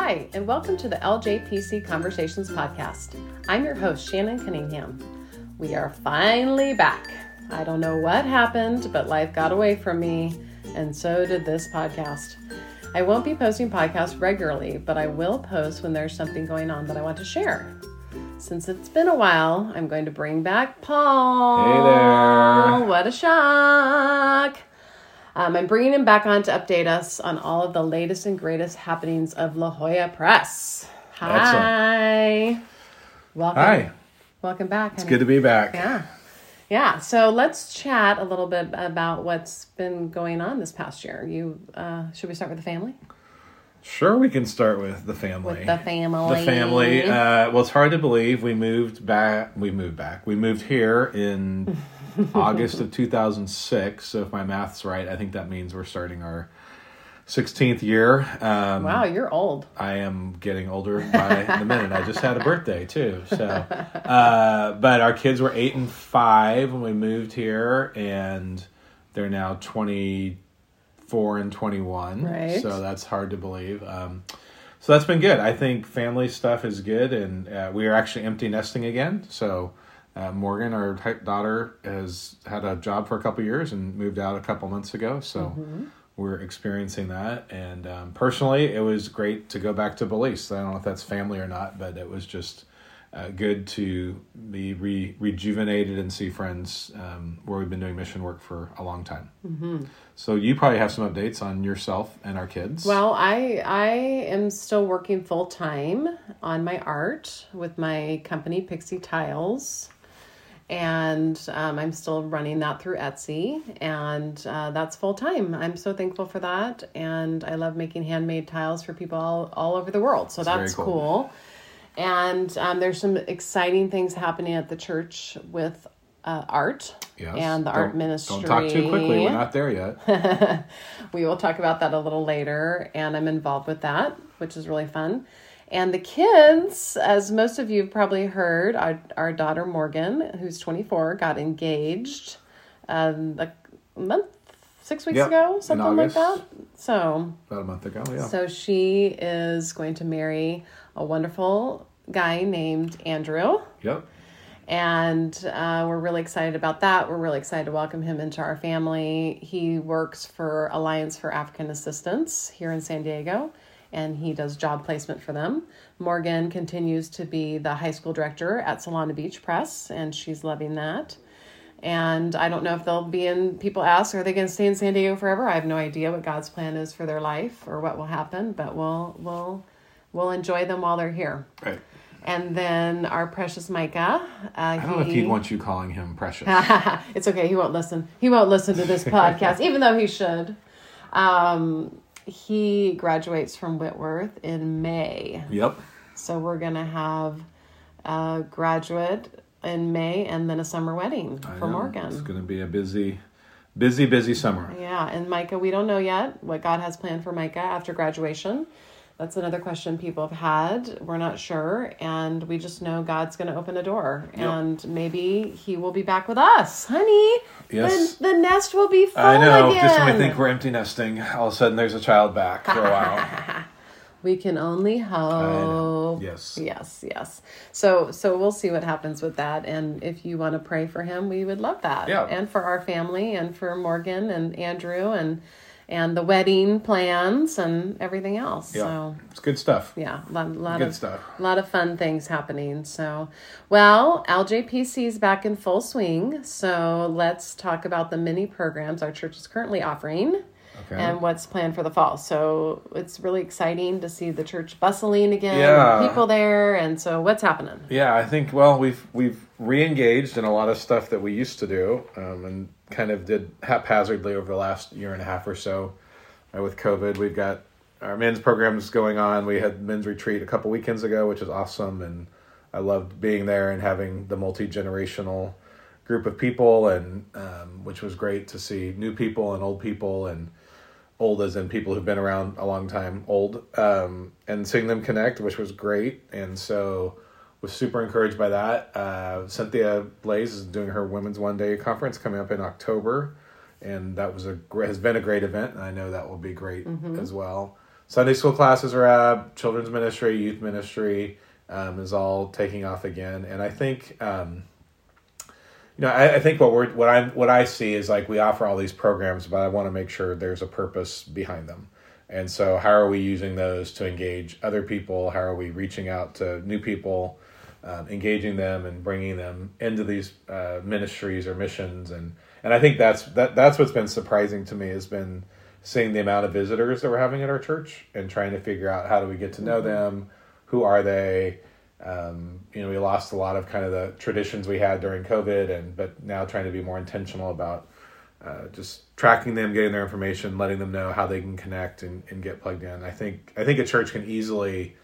Hi, and welcome to the LJPC Conversations podcast. I'm your host, Shannon Cunningham. We are finally back. I don't know what happened, but life got away from me, and so did this podcast. I won't be posting podcasts regularly, but I will post when there's something going on that I want to share. Since it's been a while, I'm going to bring back Paul. Hey there. What a shock. Um, I'm bringing him back on to update us on all of the latest and greatest happenings of La Jolla Pres. Hi. Welcome. Hi, Welcome back. it's good to be back. Yeah. Yeah. So let's chat a little bit about what's been going on this past year. You uh, should we start with the family? Sure, we can start with the family. With the family. The family. Uh, well, it's hard to believe we moved back. We moved back. We moved here in August of 2006. So if my math's right, I think that means we're starting our 16th year. Um, Wow, you're old. I am getting older by the minute. I just had a birthday too. So, uh, but our kids were eight and five when we moved here, and they're now twenty four and twenty one. Right. So that's hard to believe. Um, so that's been good. I think family stuff is good, and uh, we are actually empty nesting again. So. Uh, Morgan, our type daughter, has had a job for a couple years and moved out a couple months ago. So we're experiencing that. And um, personally, it was great to go back to Belize. I don't know if that's family or not, but it was just uh, good to be re- rejuvenated and see friends um, where we've been doing mission work for a long time. Mm-hmm. So you probably have some updates on yourself and our kids. Well, I I am still working full time on my art with my company Pixie Tiles, and um, I'm still running that through Etsy, and uh, that's full time. I'm so thankful for that, and I love making handmade tiles for people all, all over the world. So that's cool. cool. And um, there's some exciting things happening at the church with uh, art Yes. and the art Don't- ministry. Don't talk too quickly. We're not there yet. we will talk about that a little later, and I'm involved with that, which is really fun. And the kids, as most of you have probably heard, our, our daughter Morgan, who's 24, got engaged um, a month, six weeks Yep, ago, something like that. So, About a month ago. Yeah. so she is going to marry a wonderful guy named Andrew yep. and uh, we're really excited about that. We're really excited to welcome him into our family. He works for Alliance for African Assistance here in San Diego, and he does job placement for them. Morgan continues to be the high school director at Solana Beach Pres, and she's loving that. And I don't know if they'll be in. People ask, are they going to stay in San Diego forever? I have no idea what God's plan is for their life or what will happen, but we'll we'll we'll enjoy them while they're here. Right. And then our precious Micah. Uh, I don't know if he'd want you calling him precious. it's okay. He won't listen. He won't listen to this podcast, even though he should. Um, he graduates from Whitworth in May, yep. so we're gonna have a graduate in May and then a summer wedding I for know. Morgan. It's going to be a busy, busy, busy summer. Yeah, and Micah, we don't know yet what God has planned for Micah after graduation. That's another question people have had. We're not sure, and we just know God's going to open a door, Yep. and maybe He will be back with us, honey. Yes. the, the nest will be full I know. again. Just when we think we're empty nesting, all of a sudden there's a child back for a while. we can only hope. Yes. yes, yes. So, so we'll see what happens with that, and if you want to pray for him, we would love that. Yeah. and for our family, and for Morgan and Andrew, and and the wedding plans and everything else. Yeah. So It's good stuff. yeah, a lot, lot Good of stuff. a lot of fun things happening. So, well, LJPC is back in full swing. So let's talk about the mini programs our church is currently offering Okay. and what's planned for the fall. So it's really exciting to see the church bustling again, Yeah. people there, and so what's happening? Yeah, I think well we've we've re-engaged in a lot of stuff that we used to do, um, and kind of did haphazardly over the last year and a half or so. Uh, with COVID, we've got our men's programs going on. We had men's retreat a couple weekends ago, which is awesome, and I loved being there and having the multi generational group of people, and um, which was great to see new people and old people and old as in people who've been around a long time, old, um, and seeing them connect, which was great. And so was super encouraged by that. Uh, Cynthia Blaze is doing her Women's One Day conference coming up in October, and that was a has been a great event, and I know that will be great as well. Sunday school classes are up, children's ministry, youth ministry um, is all taking off again, and I think. Um, you know, I, I think what we're what I what I see is like we offer all these programs, but I want to make sure there's a purpose behind them. And so, how are we using those to engage other people? How are we reaching out to new people, um, engaging them, and bringing them into these uh, ministries or missions? And and I think that's that that's what's been surprising to me has been seeing the amount of visitors that we're having at our church and trying to figure out how do we get to know them, who are they, um, you know, we lost a lot of kind of the traditions we had during COVID, and but now trying to be more intentional about uh, just tracking them, getting their information, letting them know how they can connect and, and get plugged in. I think I think a church can easily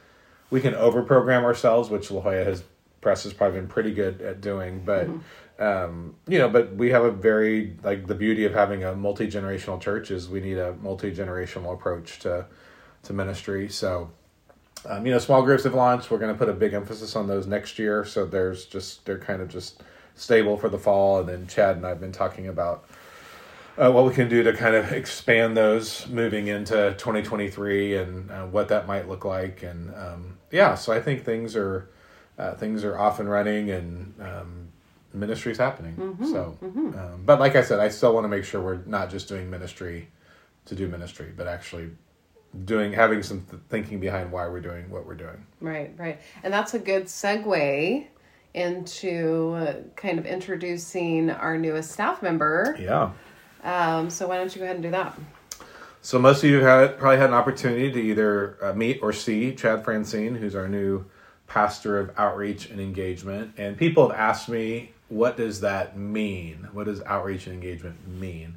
we can over program ourselves, which La Jolla has press has probably been pretty good at doing, but. Mm-hmm. Um, you know, but we have a very like the beauty of having a multi generational church is we need a multi generational approach to to ministry. So um, you know, small groups have launched. We're going to put a big emphasis on those next year. So there's just they're kind of just stable for the fall. And then Chad and I've been talking about uh, what we can do to kind of expand those moving into 2023 and uh, what that might look like. And um, yeah, so I think things are uh, things are off and running and um, ministry's happening. Mm-hmm, so, mm-hmm. Um, but like I said, I still want to make sure we're not just doing ministry to do ministry, but actually doing having some th- thinking behind why we're doing what we're doing. Right, right, and that's a good segue into kind of introducing our newest staff member. Yeah. Um, so why don't you go ahead and do that? So most of you have probably had an opportunity to either uh, meet or see Chad Francine, who's our new pastor of outreach and engagement. And people have asked me, what does that mean? What does outreach and engagement mean?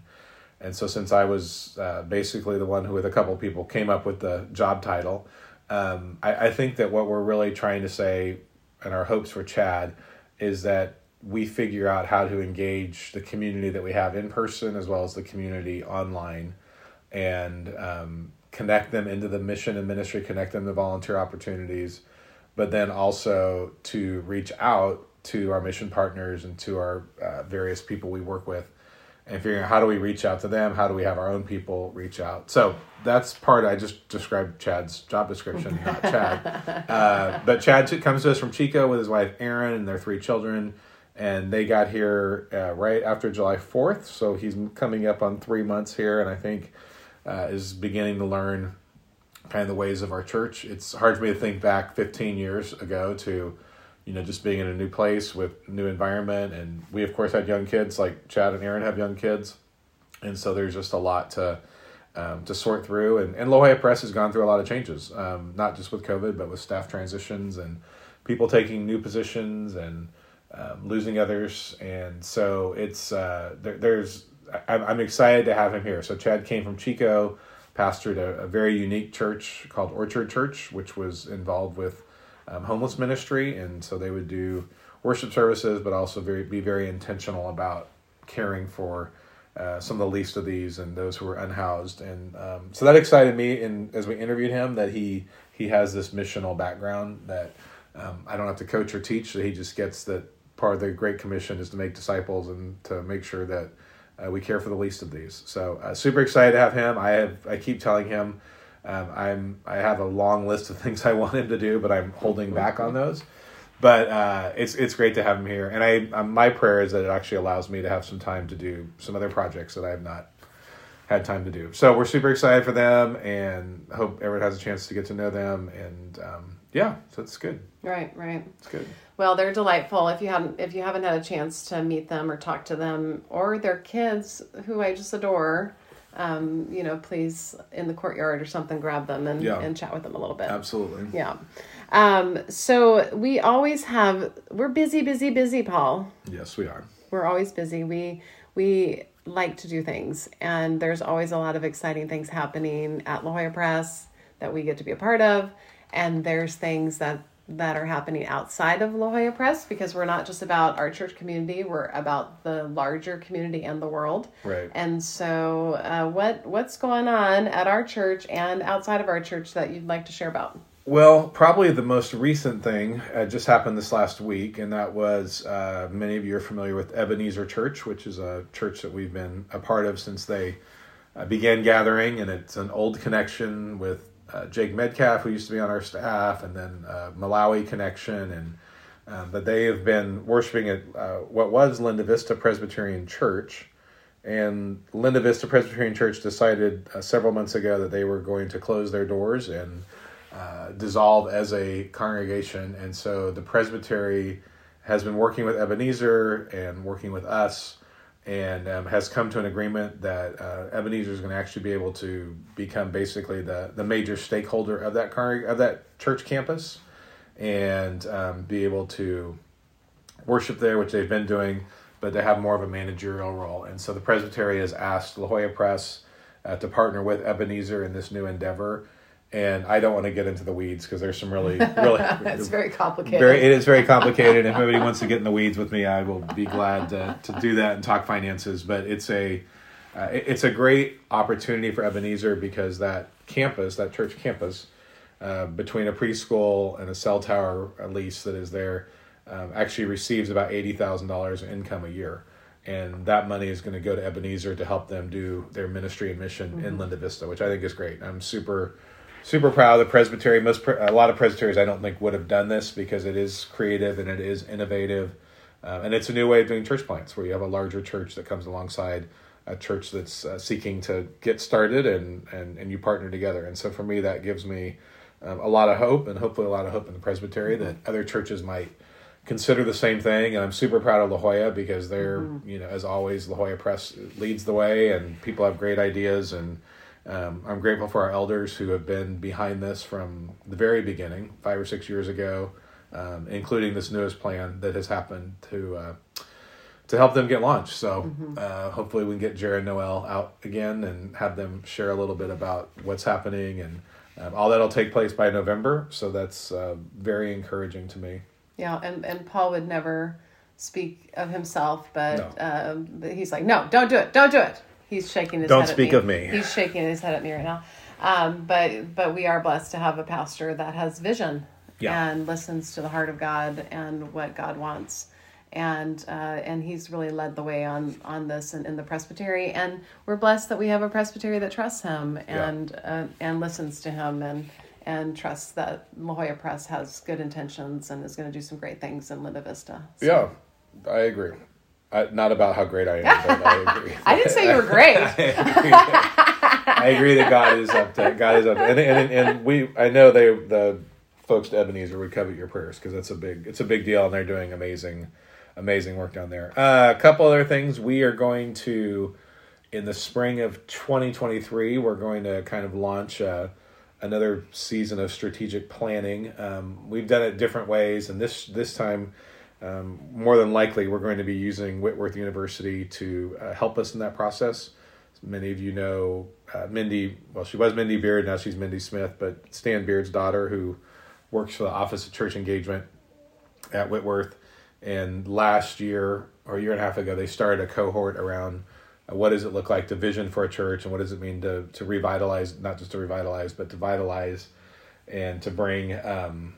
And so, since I was uh, basically the one who, with a couple of people, came up with the job title, um, I, I, think that what we're really trying to say, and our hopes for Chad, is that we figure out how to engage the community that we have in person as well as the community online, and um, connect them into the mission and ministry, connect them to volunteer opportunities, but then also to reach out to our mission partners and to our uh, various people we work with and figuring out how do we reach out to them? How do we have our own people reach out? So that's part i just described chad's job description not chad. Uh, but chad comes to us from chico with his wife erin and their three children and they got here uh, right after july 4th so he's coming up on three months here and i think uh, is beginning to learn kind of the ways of our church it's hard for me to think back 15 years ago to you know, just being in a new place with new environment. And we, of course, had young kids like Chad and Erin have young kids. And so there's just a lot to, um, to sort through. And, and La Jolla Pres has gone through a lot of changes, um, not just with COVID, but with staff transitions and people taking new positions and um, losing others. And so it's, uh, there, there's, I'm, I'm excited to have him here. So Chad came from Chico, pastored a, a very unique church called Orchard Church, which was involved with um, homeless ministry, and so they would do worship services, but also very be very intentional about caring for uh, some of the least of these and those who were unhoused. And um, so that excited me. And as we interviewed him, that he he has this missional background that um, I don't have to coach or teach. That he just gets that part of the Great Commission is to make disciples and to make sure that uh, we care for the least of these. So uh, super excited to have him. I have I keep telling him um, I'm I have a long list of things I want him to do, but I'm holding back on those. But uh, it's it's great to have him here, and I um, my prayer is that it actually allows me to have some time to do some other projects that I have not had time to do. So we're super excited for them, and hope everyone has a chance to get to know them. And um, yeah, so it's good. Right, right. It's good. Well, they're delightful. If you haven't if you haven't had a chance to meet them or talk to them or their kids, who I just adore um, you know, please in the courtyard or something, grab them and, yeah. and chat with them a little bit. Absolutely. Yeah. Um, so we always have, we're busy, busy, busy, Paul. Yes, we are. We're always busy. We, we like to do things and there's always a lot of exciting things happening at La Jolla Pres that we get to be a part of. And there's things that that are happening outside of La Jolla Pres because we're not just about our church community; we're about the larger community and the world. Right. And so, uh, what what's going on at our church and outside of our church that you'd like to share about? Well, probably the most recent thing uh, just happened this last week, and that was uh, many of you are familiar with Ebenezer Church, which is a church that we've been a part of since they uh, began gathering, and it's an old connection with uh, Jake Medcalf, who used to be on our staff, and then uh, Malawi Connection, and um, that they have been worshiping at uh, what was Linda Vista Presbyterian Church. And Linda Vista Presbyterian Church decided uh, several months ago that they were going to close their doors and uh, dissolve as a congregation. And so the presbytery has been working with Ebenezer and working with us and um, has come to an agreement that uh, Ebenezer is going to actually be able to become basically the, the major stakeholder of that car, of that church campus and um, be able to worship there, which they've been doing, but to have more of a managerial role. And so the Presbytery has asked La Jolla Pres uh, to partner with Ebenezer in this new endeavor and I don't want to get into the weeds because there's some really, really. it's very complicated. Very, it is very complicated. if anybody wants to get in the weeds with me, I will be glad to, to do that and talk finances. But it's a, uh, it's a great opportunity for Ebenezer because that campus, that church campus, uh, between a preschool and a cell tower lease that is there, um, actually receives about eighty thousand dollars in income a year and that money is going to go to Ebenezer to help them do their ministry and mission mm-hmm. in Linda Vista, which I think is great. I'm super super proud of the presbytery. Most a lot of presbyteries I don't think would have done this because it is creative and it is innovative, uh, and it's a new way of doing church plants where you have a larger church that comes alongside a church that's uh, seeking to get started and, and and you partner together. And so for me, that gives me um, a lot of hope and hopefully a lot of hope in the presbytery that other churches might consider the same thing. And I'm super proud of La Jolla because they're mm-hmm. you know as always La Jolla Pres leads the way and people have great ideas and um, I'm grateful for our elders who have been behind this from the very beginning, five or six years ago, um, including this newest plan that has happened to uh, to help them get launched. So mm-hmm. uh, hopefully we can get Jared Noel out again and have them share a little bit about what's happening and um, all that'll take place by November. So that's uh, very encouraging to me. Yeah, and and Paul would never speak of himself, but no. um, he's like, no, don't do it, don't do it. He's shaking his head. Don't head speak me. of me. He's shaking his head at me right now. Um, but but we are blessed to have a pastor that has vision yeah. and listens to the heart of God and what God wants. And uh, and he's really led the way on on this in, in the presbytery. And we're blessed that we have a presbytery that trusts him and yeah. uh, and listens to him and and trusts that La Jolla Pres has good intentions and is going to do some great things in Linda Vista. So. Yeah, I agree. I, not about how great I am, but I agree. I didn't say you were great. I, agree that, I agree that God is up to God is up to, and, and and we I know they the folks at Ebenezer would covet your prayers because it's a big it's a big deal and they're doing amazing amazing work down there. Uh, a couple other things we are going to in the spring of 2023 we're going to kind of launch uh, another season of strategic planning. Um, we've done it different ways and this this time um, more than likely, we're going to be using Whitworth University to uh, help us in that process. Many of you know uh, Mindy, well, she was Mindy Beard, now she's Mindy Smith, but Stan Beard's daughter, who works for the Office of Church Engagement at Whitworth. And last year, or a year and a half ago, they started a cohort around uh, what does it look like to vision for a church and what does it mean to, to revitalize, not just to revitalize, but to vitalize and to bring um,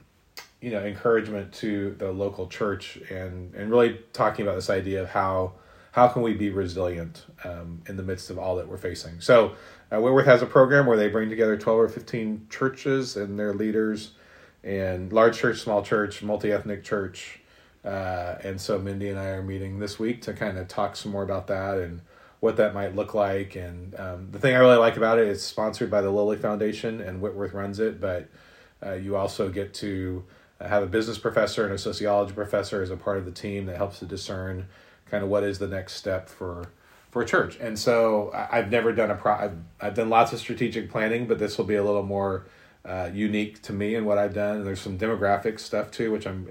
you know encouragement to the local church and and really talking about this idea of how how can we be resilient um, in the midst of all that we're facing. So uh, whitworth has a program where they bring together 12 or 15 churches and their leaders and large church small church multi-ethnic church. Uh, and so mindy and i are meeting this week to kind of talk some more about that and what that might look like. And um, the thing i really like about it is sponsored by the lilly foundation and whitworth runs it but uh, you also get to I have a business professor and a sociology professor as a part of the team that helps to discern kind of what is the next step for for a church. And so I've never done a pro. I've, I've done lots of strategic planning, but this will be a little more uh, unique to me and what I've done. There's some demographic stuff too, which I'm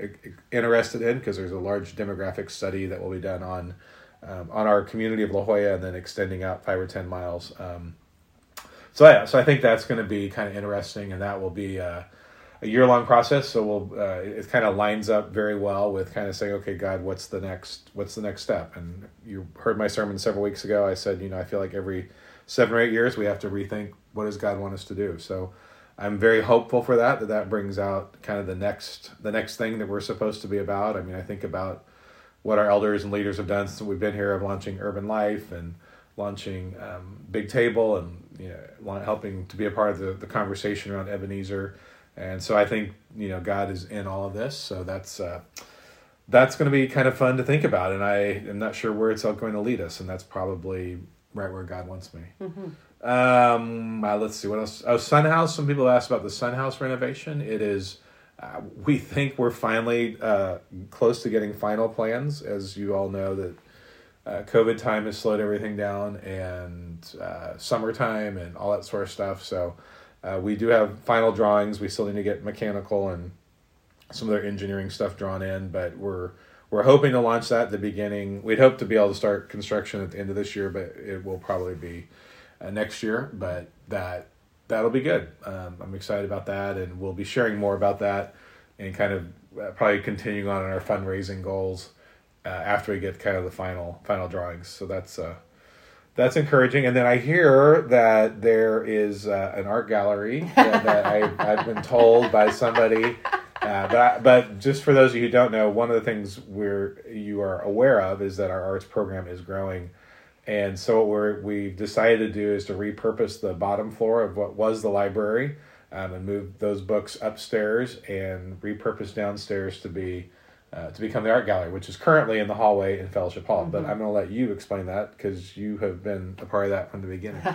interested in because there's a large demographic study that will be done on um, on our community of La Jolla and then extending out five or ten miles. Um, so yeah, so I think that's going to be kind of interesting, and that will be. Uh, a year long process. So we'll uh, it kind of lines up very well with kind of saying, okay, God, what's the next what's the next step? And you heard my sermon several weeks ago. I said, you know, I feel like every seven or eight years we have to rethink what does God want us to do. So I'm very hopeful for that. That that brings out kind of the next the next thing that we're supposed to be about. I mean, I think about what our elders and leaders have done since we've been here of launching Urban Life and launching um, Big Table and you know helping to be a part of the, the conversation around Ebenezer, and so I think you know God is in all of this. So that's uh, that's going to be kind of fun to think about, and I am not sure where it's all going to lead us, and that's probably right where God wants me. Um, uh, let's see what else. Oh, Sun House. Some people asked about the Sun House renovation. It is. Uh, we think we're finally uh, close to getting final plans. As you all know, that uh, COVID time has slowed everything down, and uh, summertime and all that sort of stuff. So uh, we do have final drawings. We still need to get mechanical and some other engineering stuff drawn in, but we're we're hoping to launch that at the beginning. We'd hope to be able to start construction at the end of this year, but it will probably be uh, next year. But that that'll be good. Um, I'm excited about that, and we'll be sharing more about that and kind of uh, probably continuing on in our fundraising goals uh, after we get kind of the final final drawings. So that's uh, that's encouraging. And then I hear that there is uh, an art gallery that, that I, I've been told by somebody. Uh, but I, but just for those of you who don't know, one of the things we're you are aware of is that our arts program is growing, and so what we're we've decided to do is to repurpose the bottom floor of what was the library, um, and move those books upstairs and repurpose downstairs to be uh, to become the art gallery, which is currently in the hallway in Fellowship Hall. But I'm going to let you explain that because you have been a part of that from the beginning.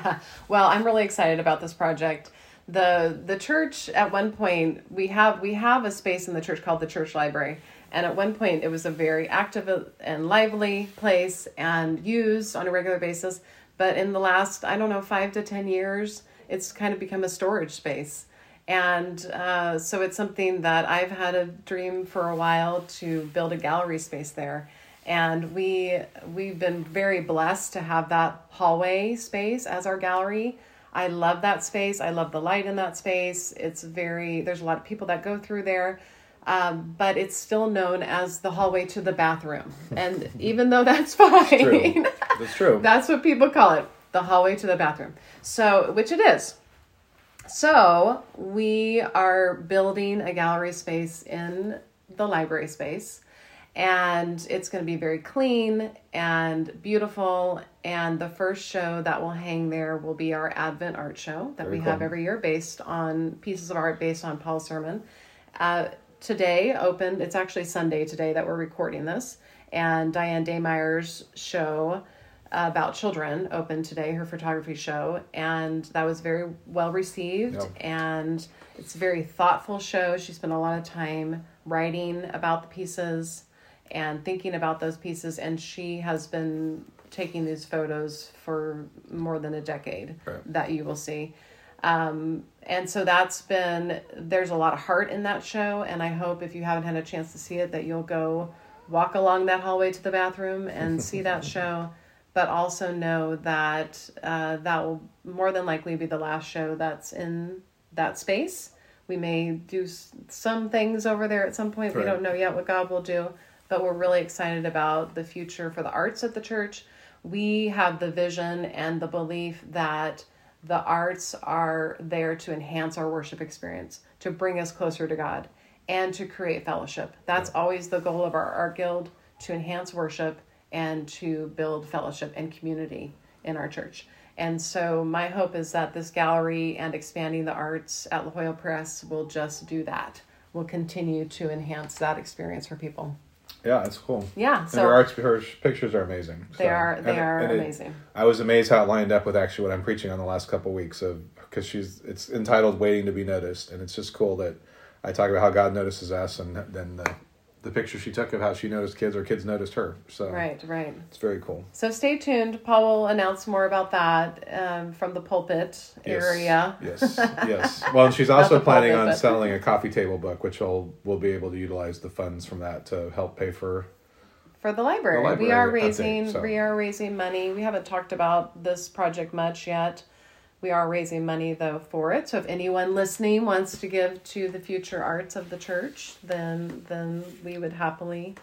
Well, I'm really excited about this project. The the church at one point we have we have a space in the church called the church library. And at one point it was a very active and lively place and used on a regular basis. But in the last, I don't know, five to ten years, it's kind of become a storage space. And uh, so it's something that I've had a dream for a while to build a gallery space there. And we we've been very blessed to have that hallway space as our gallery. I love that space. I love the light in that space. It's very there's a lot of people that go through there. Um, but it's still known as the hallway to the bathroom. And even though that's fine, True. That's true. that's what people call it the hallway to the bathroom. So, which it is. So, we are building a gallery space in the library space, and it's going to be very clean and beautiful. And the first show that will hang there will be our Advent art show that Very we have every year based on pieces of art based on Paul's sermon. Uh, today opened, it's actually Sunday today that we're recording this, and Diane Daymeyer's show about children opened today, her photography show, and that was very well received. Yep. And it's a very thoughtful show. She spent a lot of time writing about the pieces and thinking about those pieces, and she has been taking these photos for more than a decade Right. that you will see. Um, and so that's been there's a lot of heart in that show, and I hope if you haven't had a chance to see it, that you'll go walk along that hallway to the bathroom and see that show. But also know that uh, that will more than likely be the last show that's in that space. We may do some things over there at some point. We don't know yet what God will do, but we're really excited about the future for the arts at the church. We have the vision and the belief that the arts are there to enhance our worship experience, to bring us closer to God, and to create fellowship. That's always the goal of our art guild to enhance worship and to build fellowship and community in our church. And so, my hope is that this gallery and expanding the arts at La Jolla Pres will just do that. Will continue to enhance that experience for people. Yeah, it's cool. Yeah, and so her arts, her pictures are amazing. they So- are they and- are and it- amazing. I was amazed how it lined up with actually what I'm preaching on the last couple of weeks of because she's it's entitled "Waiting to Be Noticed," and it's just cool that I talk about how God notices us, and then the the picture she took of how she noticed kids or kids noticed her. So Right, right. it's very cool. So stay tuned. Paul will announce more about that um, from the pulpit Yes. area. Yes, yes. Well, she's also planning pulpit, on but- selling a coffee table book, which will we'll be able to utilize the funds from that to help pay for. for the library. The library we are raising so. we are raising money. We haven't talked about this project much yet. We are raising money though for it. So if anyone listening wants to give to the future arts of the church, then then we would happily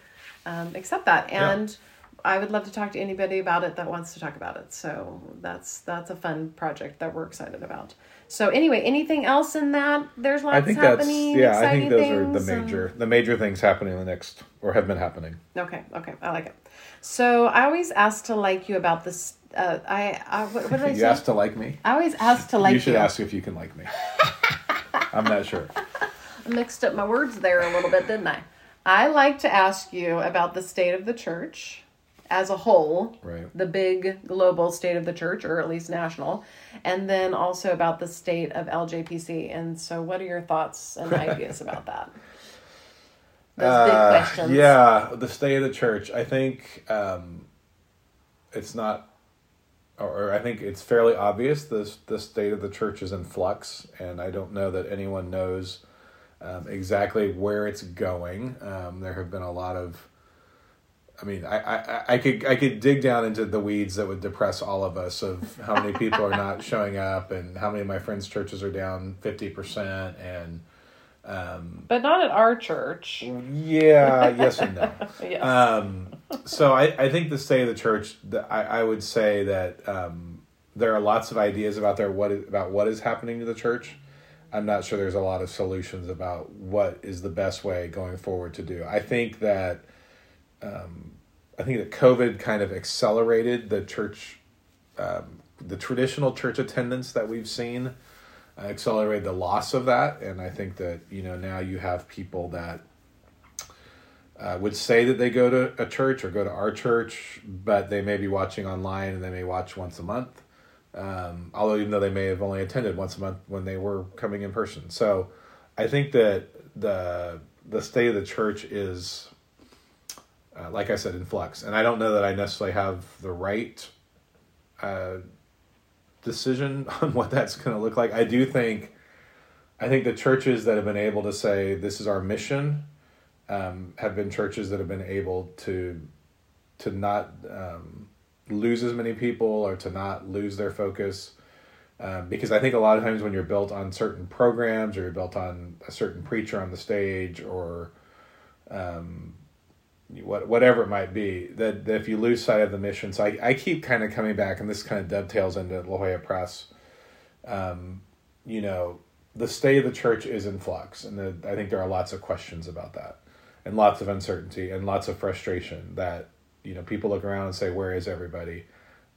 um, accept that. Yeah. And I would love to talk to anybody about it that wants to talk about it. So that's that's a fun project that we're excited about. So anyway, anything else in that? There's lots I think happening. that's yeah. I think those are things the and- major the major things happening in the next or have been happening. Okay, okay, I like it. So I always ask to like you about this. Uh, I, I what, what did I You say? asked to like me. I always ask to like you. you should ask if you can like me. I'm not sure. I mixed up my words there a little bit, didn't I? I like to ask you about the state of the church as a whole, Right. the big global state of the church, or at least national, and then also about the state of LJPC. And so, what are your thoughts and ideas about that? Those big Uh, questions. Yeah, the state of the church. I think um, it's not, or, or I think it's fairly obvious. The the state of the church is in flux, and I don't know that anyone knows um, exactly where it's going. Um, there have been a lot of. I mean, I, I, I could I could dig down into the weeds that would depress all of us of how many people are not showing up and how many of my friends' churches are down fifty percent and But not at our church. yeah yes and no. Yes. Um, so I, I think the state of the church, the, I, I would say that um, there are lots of ideas about there what is, about what is happening to the church. I'm not sure there's a lot of solutions about what is the best way going forward to do. I think that um, I think that COVID kind of accelerated the church, um, the traditional church attendance that we've seen, uh, accelerated the loss of that, and I think that you know now you have people that uh, would say that they go to a church or go to our church, but they may be watching online and they may watch once a month. Um, although even though they may have only attended once a month when they were coming in person, so I think that the the state of the church is, uh, like I said, in flux, and I don't know that I necessarily have the right uh, decision on what that's going to look like. I do think, I think the churches that have been able to say this is our mission um, have been churches that have been able to to not um, lose as many people or to not lose their focus. Um, because I think a lot of times when you're built on certain programs or you're built on a certain preacher on the stage or um, whatever it might be, that, that if you lose sight of the mission, so I, I keep kind of coming back, and this kind of dovetails into La Jolla Pres. Um, you know, the state of the church is in flux, and the, I think there are lots of questions about that, and lots of uncertainty, and lots of frustration that you know people look around and say, "Where is everybody?"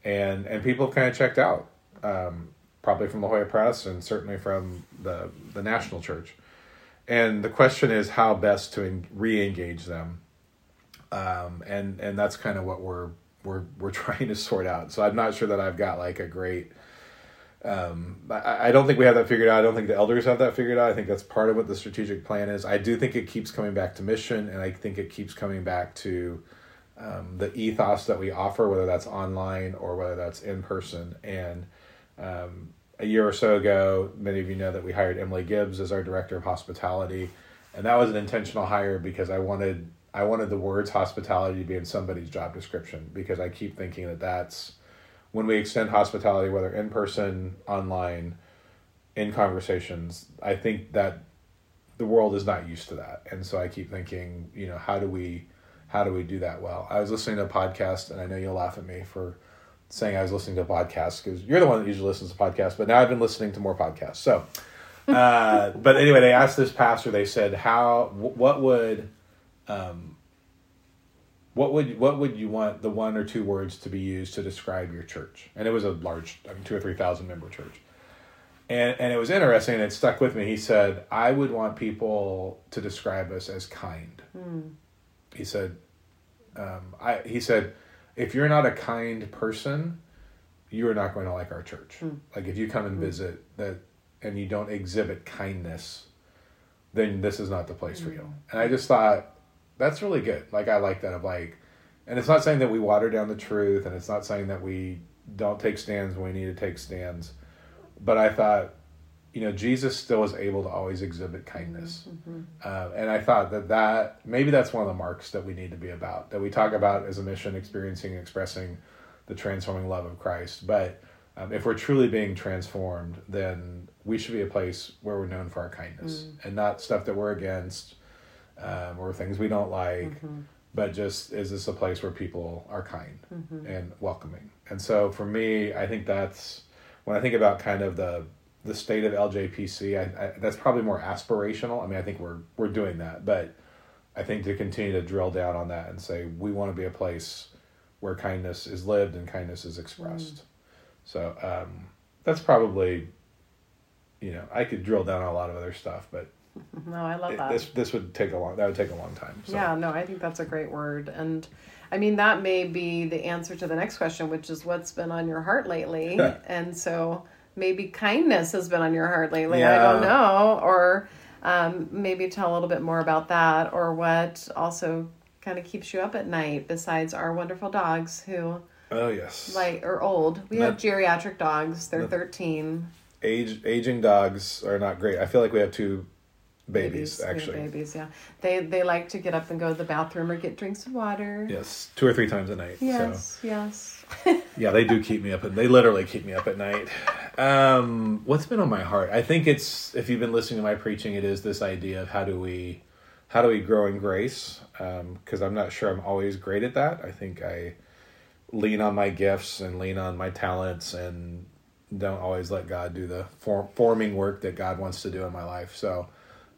and and people have kind of checked out, um, probably from La Jolla Pres, and certainly from the the national church. And the question is how best to en- re-engage them, um, and and that's kind of what we're we're we're trying to sort out. So I'm not sure that I've got like a great. Um, I, I don't think we have that figured out. I don't think the elders have that figured out. I think that's part of what the strategic plan is. I do think it keeps coming back to mission, and I think it keeps coming back to um, the ethos that we offer, whether that's online or whether that's in person. And um, a year or so ago, many of you know that we hired Emily Gibbs as our director of hospitality, and that was an intentional hire because I wanted I wanted the words hospitality to be in somebody's job description because I keep thinking that that's when we extend hospitality, whether in person, online, in conversations. I think that the world is not used to that, and so I keep thinking, you know, how do we how do we do that well? I was listening to a podcast, and I know you'll laugh at me for saying I was listening to a podcast because you're the one that usually listens to podcasts, but now I've been listening to more podcasts. So, uh, but anyway, they asked this pastor. They said, "How? What would, um, what would what would you want the one or two words to be used to describe your church?" And it was a large, I mean, two or three thousand member church. And and it was interesting, and it stuck with me. He said, "I would want people to describe us as kind." He said, um, I, he said, if you're not a kind person, you are not going to like our church. Like if you come and visit that and you don't exhibit kindness, then this is not the place for you. And I just thought that's really good. Like I like that of like, and it's not saying that we water down the truth, and it's not saying that we don't take stands when we need to take stands, but I thought, you know, Jesus still is able to always exhibit kindness, uh, and I thought that that maybe that's one of the marks that we need to be about. That we talk about as a mission, experiencing, and expressing the transforming love of Christ. But um, if we're truly being transformed, then we should be a place where we're known for our kindness and not stuff that we're against um, or things we don't like. but just is this a place where people are kind Mm-hmm. and welcoming? And so for me, I think that's when I think about kind of the the state of LJPC. I, I, that's probably more aspirational. I mean, I think we're we're doing that, but I think to continue to drill down on that and say we want to be a place where kindness is lived and kindness is expressed. Mm. So um, that's probably, you know, I could drill down on a lot of other stuff, but No, I love it- that. this this would take a long that would take a long time. So. Yeah, no, I think that's a great word. And I mean, that may be the answer to the next question, which is what's been on your heart lately? and so maybe kindness has been on your heart lately. I don't know. Or um, maybe tell a little bit more about that or what also kind of keeps you up at night besides our wonderful dogs who Oh yes. like or old. We have geriatric dogs. They're. 13 Age aging dogs are not great. I feel like we have two babies, have actually. Babies, yeah. They they like to get up and go to the bathroom or get drinks of water. Yes, two or three times a night. So Yes, yes. yeah, they do keep me up, and they literally keep me up at night. Um, what's been on my heart? I think it's if you've been listening to my preaching, it is this idea of how do we, how do we grow in grace? Because I'm not sure I'm always great at that. I think I lean on my gifts and lean on my talents and don't always let God do the form, forming work that God wants to do in my life. So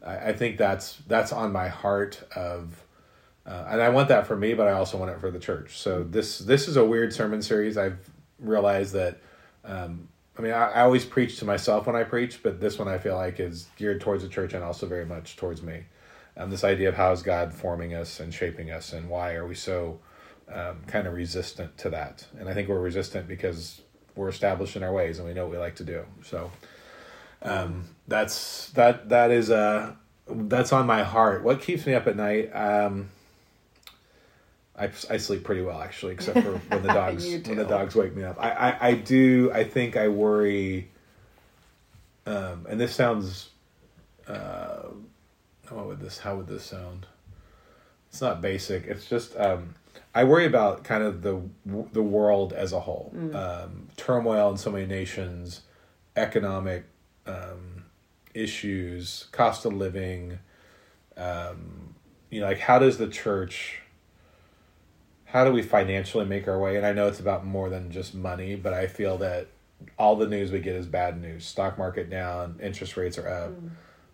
I, I think that's that's on my heart of. Uh, and I want that for me, but I also want it for the church. So this this is a weird sermon series. I've realized that. Um, I mean, I, I always preach to myself when I preach, but this one I feel like is geared towards the church and also very much towards me. Um, this idea of how is God forming us and shaping us, and why are we so um, kind of resistant to that? And I think we're resistant because we're established in our ways and we know what we like to do. So um, that's that that is uh, that's on my heart. What keeps me up at night? Um, I, I sleep pretty well actually, except for when the dogs when the dogs wake me up. I, I, I do. I think I worry. Um, and this sounds. Uh, what would this? How would this sound? It's not basic. It's just um, I worry about kind of the the world as a whole. Um, turmoil in so many nations, economic um, issues, cost of living. Um, you know, like how does the church? How do we financially make our way? And I know it's about more than just money, but I feel that all the news we get is bad news. Stock market down, interest rates are up,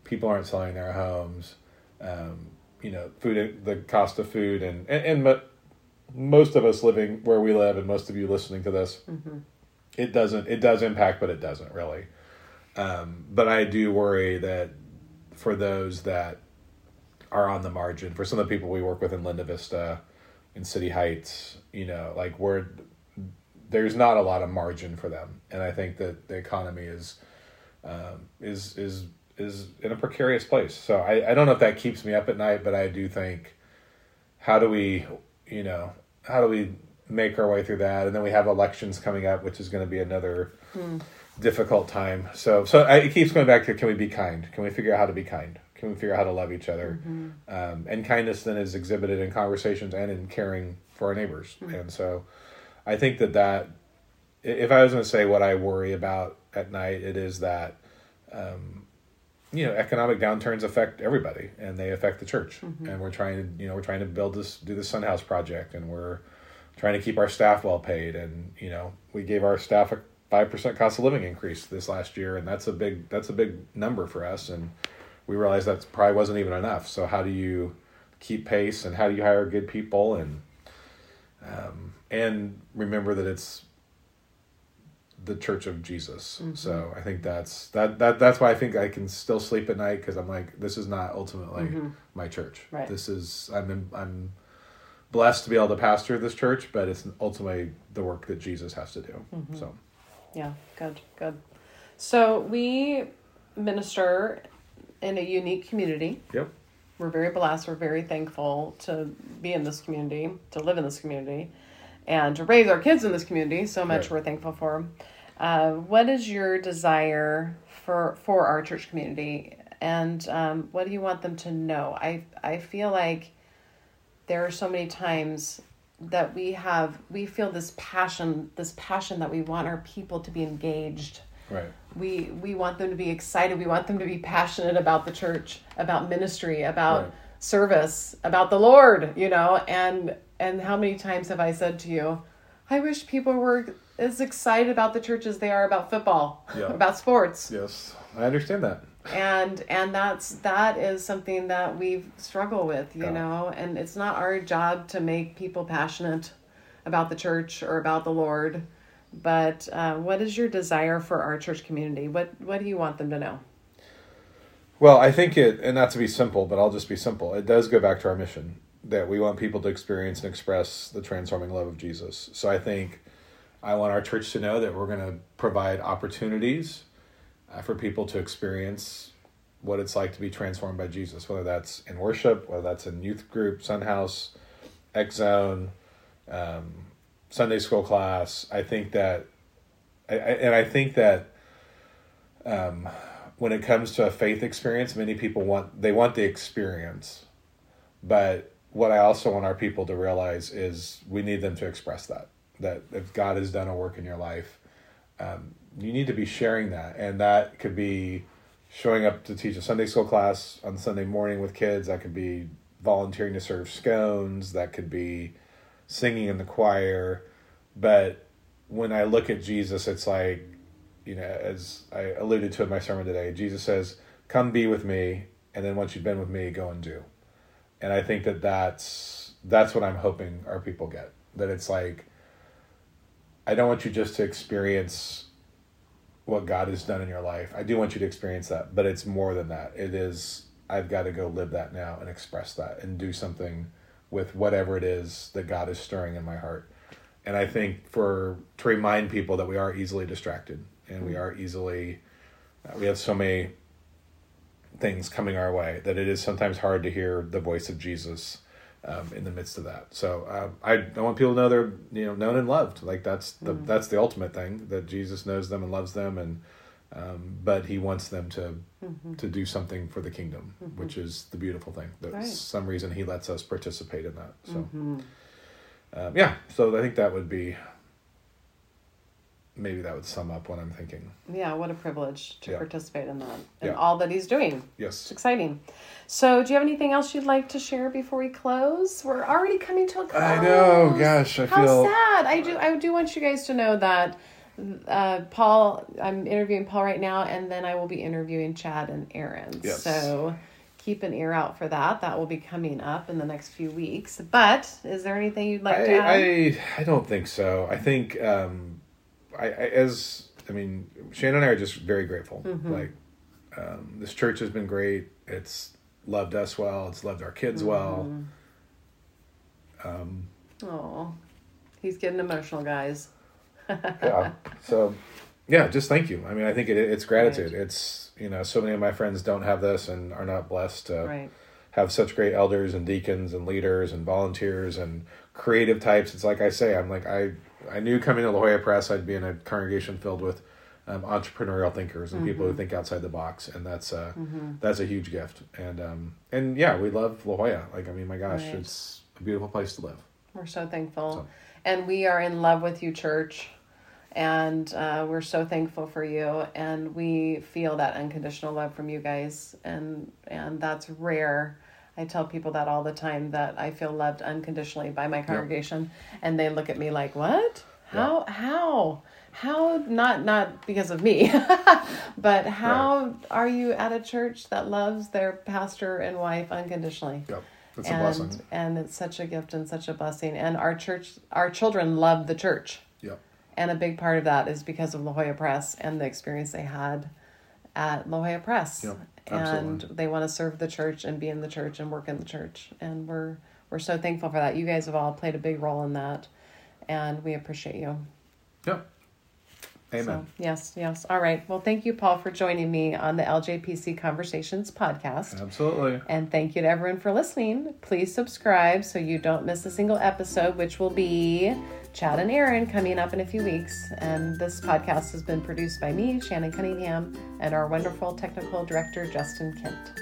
people aren't selling their homes. Um, you know, food, the cost of food, and and, and mo- most of us living where we live, and most of you listening to this, it doesn't. It does impact, but it doesn't really. Um, but I do worry that for those that are on the margin, for some of the people we work with in Linda Vista, in City Heights, you know, like we're there's not a lot of margin for them, and I think that the economy is um, is is is in a precarious place. So I, I don't know if that keeps me up at night, but I do think how do we you know how do we make our way through that, and then we have elections coming up, which is going to be another difficult time. So so I, it keeps going back to can we be kind? Can we figure out how to be kind? Can we figure out how to love each other? Um, and kindness then is exhibited in conversations and in caring for our neighbors. And so I think that that if I was going to say what I worry about at night, it is that um, you know economic downturns affect everybody and they affect the church. And we're trying to you know we're trying to build this do the Sun House project and we're trying to keep our staff well paid and you know we gave our staff a five percent cost of living increase this last year and that's a big that's a big number for us and we realized that probably wasn't even enough. So how do you keep pace and how do you hire good people and um, and remember that it's the Church of Jesus. Mm-hmm. So I think that's that that that's why I think I can still sleep at night because I'm like this is not ultimately mm-hmm. my church. Right. This is I'm in, I'm blessed to be able to pastor this church, but it's ultimately the work that Jesus has to do. Mm-hmm. So Yeah, good, good. So we minister in a unique community. yep. We're very blessed. We're very thankful to be in this community, to live in this community, and to raise our kids in this community. So much Right. we're thankful for. Uh, what is your desire for for our church community, and um, what do you want them to know? I I feel like there are so many times that we have we feel this passion this passion that we want our people to be engaged Right. we we want them to be excited we want them to be passionate about the church about ministry about Right. service about the Lord, you know, and and how many times have I said to you, I wish people were as excited about the church as they are about football, Yeah. about sports. Yes, I understand that. And and that's that is something that we struggle with, you Yeah. know, and it's not our job to make people passionate about the church or about the Lord. But uh, what is your desire for our church community? What what do you want them to know? Well, I think it, and not to be simple, but I'll just be simple. It does go back to our mission that we want people to experience and express the transforming love of Jesus. So I think I want our church to know that we're going to provide opportunities for people to experience what it's like to be transformed by Jesus, whether that's in worship, whether that's in youth group, Sun House, X Zone, um, Sunday school class. I think that, I, I, and I think that um, when it comes to a faith experience, many people want they want the experience, but what I also want our people to realize is we need them to express that that if God has done a work in your life, um, you need to be sharing that, and that could be showing up to teach a Sunday school class on Sunday morning with kids. That could be volunteering to serve scones. That could be singing in the choir. But when I look at Jesus, it's like, you know, as I alluded to in my sermon today, Jesus says, "Come be with me," and then once you've been with me, go and do. And I think that that's that's what I'm hoping our people get. That it's like, I don't want you just to experience what God has done in your life. I do want you to experience that, but it's more than that. It is I've got to go live that now and express that and do something with whatever it is that God is stirring in my heart. And I think for to remind people that we are easily distracted and we are easily uh, we have so many things coming our way that it is sometimes hard to hear the voice of Jesus um, in the midst of that. So um, I, I want people to know they're you know known and loved. Like that's the that's the ultimate thing that Jesus knows them and loves them, and um, but He wants them to to do something for the kingdom, which is the beautiful thing. That Right. some reason He lets us participate in that. So um, yeah, so I think that would be maybe that would sum up what I'm thinking. Yeah, what a privilege to Yeah. participate in that and Yeah. all that he's doing. It's Yes. exciting. So, do you have anything else you'd like to share before we close? We're already coming to a close. I know. Gosh, I How feel sad! I do. I do want you guys to know that uh, Paul. I'm interviewing Paul right now, and then I will be interviewing Chad and Erin. Yes. So keep an ear out for that. That will be coming up in the next few weeks. But is there anything you'd like to add? I, I I don't think so. I think um, I, I as I mean Shannon and I are just very grateful. Mm-hmm. Like um, this church has been great. It's loved us well. It's loved our kids well. Mm-hmm. Um, Oh, he's getting emotional, guys. yeah. So yeah, just thank you. I mean, I think it, it's gratitude. It's you know so many of my friends don't have this and are not blessed to Right. have such great elders and deacons and leaders and volunteers and creative types. It's like I say, I'm like I I knew coming to La Jolla Pres, I'd be in a congregation filled with um, entrepreneurial thinkers and people who think outside the box, and that's uh that's a huge gift. And um and yeah, we love La Jolla. Like I mean, my gosh, Right. it's a beautiful place to live. We're so thankful. So- And we are in love with you, church. And uh, we're so thankful for you. And we feel that unconditional love from you guys. And and that's rare. I tell people that all the time that I feel loved unconditionally by my congregation. And they look at me like, What? How how? How not not because of me, but how are you at a church that loves their pastor and wife unconditionally? Yep, that's a and blessing. and it's such a gift and such a blessing. And our church, our children love the church, Yep. and a big part of that is because of La Jolla Pres and the experience they had at La Jolla Pres. Yep, and absolutely. they want to serve the church and be in the church and work in the church, and we're we're so thankful for that. You guys have all played a big role in that, and we appreciate you. Yep. Amen. So, yes, yes. All right. Well, thank you, Paul, for joining me on the LJPC Conversations podcast. Absolutely. And thank you to everyone for listening. Please subscribe so you don't miss a single episode, which will be Chad and Erin coming up in a few weeks. And this podcast has been produced by me, Shannon Cunningham, and our wonderful technical director, Justin Kent.